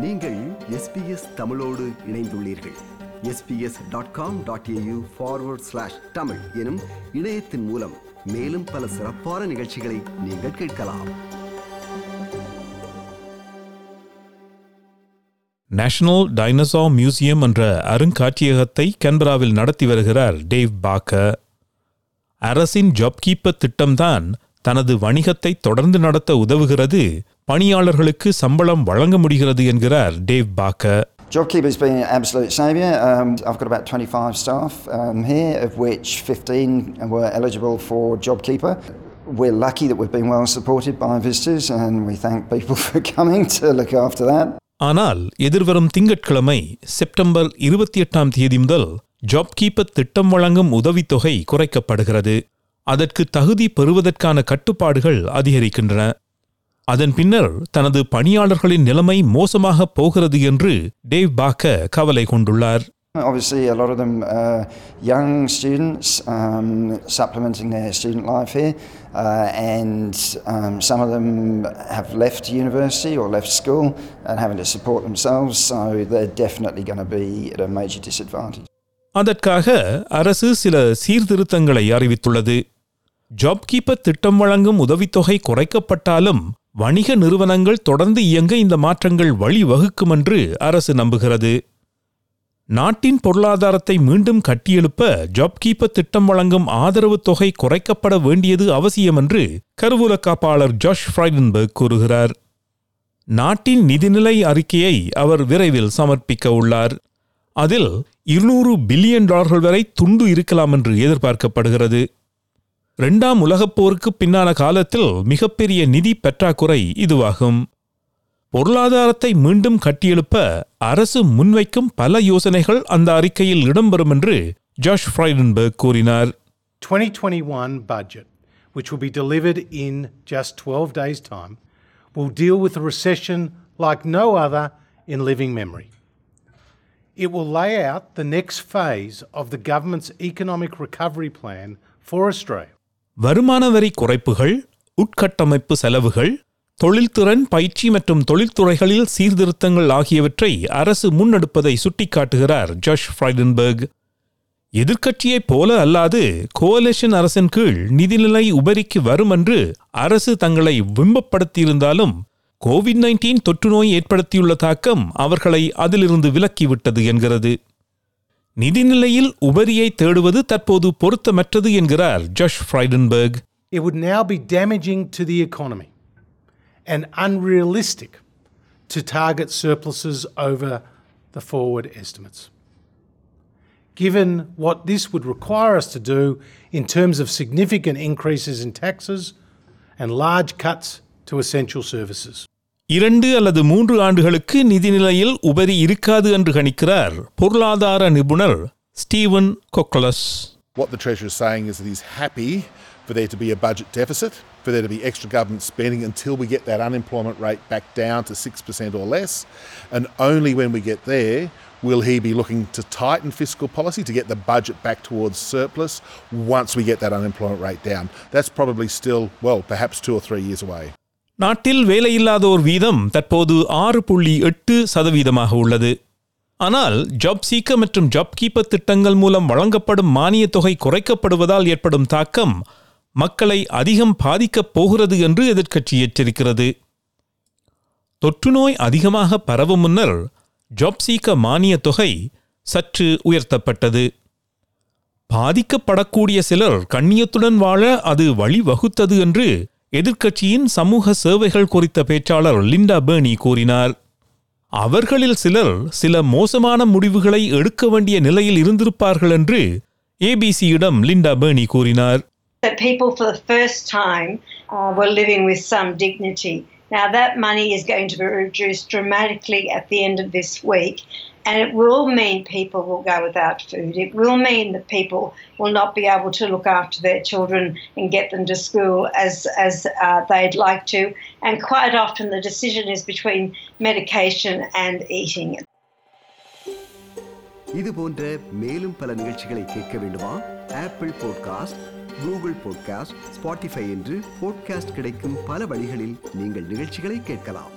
நீங்கள் எஸ்பிஎஸ் தமிழோடு இணைந்துள்ளீர்கள். SBS dot com dot AU forward slash Tamil எனும் இணையத்தின் மூலம் மேலும் பல சிறப்பான நிகழ்ச்சிகளை நீங்கள் கேட்கலாம். நேஷனல் டைனோசார் மியூசியம் என்ற அருங்காட்சியகத்தை கன்பராவில் நடத்தி வருகிறார் டேவ் பாக்கர். அரசின் ஜாப் கீப்பர் திட்டம்தான் தனது வணிகத்தை தொடர்ந்து நடத்த உதவுகிறது பணியாளர்களுக்கு சம்பளம் வழங்க முடிகிறது என்கிறார் Dave Packer JobKeeper's been an absolute saviour. Um, I've got about 25 staff um, here, of which 15 were eligible for JobKeeper. We're lucky that we've been well supported by visitors, and we thank people for coming to look after that. ஆனால் எதிர்வரும் திங்கட்கிழமை September இருபத்தி எட்டாம் தேதி முதல் job keeper திட்டம் வழங்கும் உதவித்தொகை குறைக்கப்படுகிறது அதற்கு தகுதி பெறுவதற்கான கட்டுப்பாடுகள் அதிகரிக்கின்றன அதன் பின்னர் தனது பணியாளர்களின் நிலைமை மோசமாக போகிறது என்று டேவ் பாக்க கவலை கொண்டுள்ளார் Obviously, a lot of them are young students um, supplementing their student life here, uh, and um, some of them have left university or left school and having to support themselves, so they're definitely going to be at a major disadvantage. அதற்காக அரசு சில சீர்திருத்தங்களை அறிவித்துள்ளது job keeper திட்டம் வழங்கும் உதவித்தொகை குறைக்கப்பட்டாலும் வணிக நிறுவனங்கள் தொடர்ந்து இயங்க இந்த மாற்றங்கள் வழிவகுக்கும் என்று அரசு நம்புகிறது. நாட்டின் பொருளாதாரத்தை மீண்டும் கட்டியெழுப்ப ஜாப் கீப்பர் திட்டம் வழங்கும் ஆதரவு தொகை குறைக்கப்பட வேண்டியது அவசியம் என்று கருவூல காப்பாளர் ஜாஷ் ஃப்ரைடன்பர்க் கூறுகிறார். நாட்டின் நிதிநிலை அறிக்கையை அவர் விரைவில் சமர்ப்பிக்க உள்ளார். அதில் இருநூறு பில்லியன் டாலர்கள் வரை துண்டு இருக்கலாம் என்று எதிர்பார்க்கப்படுகிறது. இரண்டாம் உலகப் போருக்கு பின்னான காலத்தில் மிகப்பெரிய நிதி பற்றாக்குறை இதுவாகும் பொருளாதாரத்தை மீண்டும் கட்டியெழுப்ப அரசு முன்வைக்கும் பல யோசனைகள் அந்த அறிக்கையில் இடம்பெறும் என்று ஜாஷ் ஃப்ரைடன்பர்க் கூறினார் 2021 budget, which will be delivered in just 12 days' time, will deal with a recession like no other in living memory. It will lay out the next phase of the government's economic recovery plan for Australia. வருமான வரி குறைப்புகள் உட்கட்டமைப்பு செலவுகள் தொழில்திறன் பயிற்சி மற்றும் தொழில்துறைகளில் சீர்திருத்தங்கள் ஆகியவற்றை அரசு முன்னெடுப்பதை சுட்டிக்காட்டுகிறார் ஜஷ் Frydenberg. எதிர்க்கட்சியைப் போல அல்லாது கோஅலிஷன் அரசின் கீழ் நிதிநிலை உபரிக்கு வரும் என்று அரசு தங்களை விம்பப்படுத்தியிருந்தாலும் கோவிட் நைன்டீன் தொற்றுநோய் ஏற்படுத்தியுள்ள தாக்கம் அவர்களை அதிலிருந்து விலக்கிவிட்டது என்கிறது. நிதிநிலையில் உபரியை தேடுவது தற்போது பொருத்தமற்றது என்கிறார் Josh Frydenberg It would now be damaging to the economy and unrealistic to target surpluses over the forward estimates. Given what this would require us to do in terms of significant increases in taxes and large cuts to essential services. இரண்டு அல்லது மூன்று ஆண்டுகளுக்கு நிதிநிலையில் உபரி இருக்காது என்று கணிக்கிறார் பொருளாதார நிபுணர் Steven Koukoulas What the Treasurer is saying is that he's happy for there to be a budget deficit, for there to be extra government spending until we get that unemployment rate back down to 6% or less. And only when we get there will he be looking to tighten fiscal policy to get the budget back towards surplus once we get that unemployment rate down. That's probably still, well, perhaps two or three years away. நாட்டில் வேலையில்லாதோர் வீதம் தற்போது ஆறு புள்ளி எட்டு சதவீதமாக உள்ளது. ஆனால் job seeker மற்றும் ஜாப் கீப்பர் திட்டங்கள் மூலம் வழங்கப்படும் மானியத் தொகை குறைக்கப்படுவதால் ஏற்படும் தாக்கம் மக்களை அதிகம் பாதிக்கப் போகிறது என்று எதிர்க்கட்சி எச்சரிக்கிறது. தொற்றுநோய் அதிகமாக பரவும் முன்னர் ஜாப் சீக்கர் மானியத் தொகை சற்று உயர்த்தப்பட்டது. பாதிக்கப்படக்கூடிய சிலர் கண்ணியத்துடன் வாழ அது வழிவகுத்தது என்று எதிர்க்கட்சியின் சமூக சேவைகள் குறித்த பேச்சாளர் லிண்டா பேர்னி கூறினார் அவர்களில் சிலர் சில மோசமான முடிவுகளை எடுக்க வேண்டிய நிலையில் இருந்திருப்பார்கள் என்று ஏபிசியிடம் லிண்டா பேர்னி கூறினார் that people for the first time uh, were living with some dignity. Now, that money is going to be reduced dramatically at the end of this week, and it will mean people will go without food. It will mean that people will not be able to look after their children and get them to school as, as uh, they'd like to. And quite often, the decision is between medication and eating. இது போன்ற மேலும் பல நிகழ்ச்சிகளை கேட்க வேண்டுமா Apple podcast Google podcast Spotify என்று podcast கிடைக்கும் பல வழிகளில் நீங்கள் நிகழ்ச்சிகளை கேட்கலாம்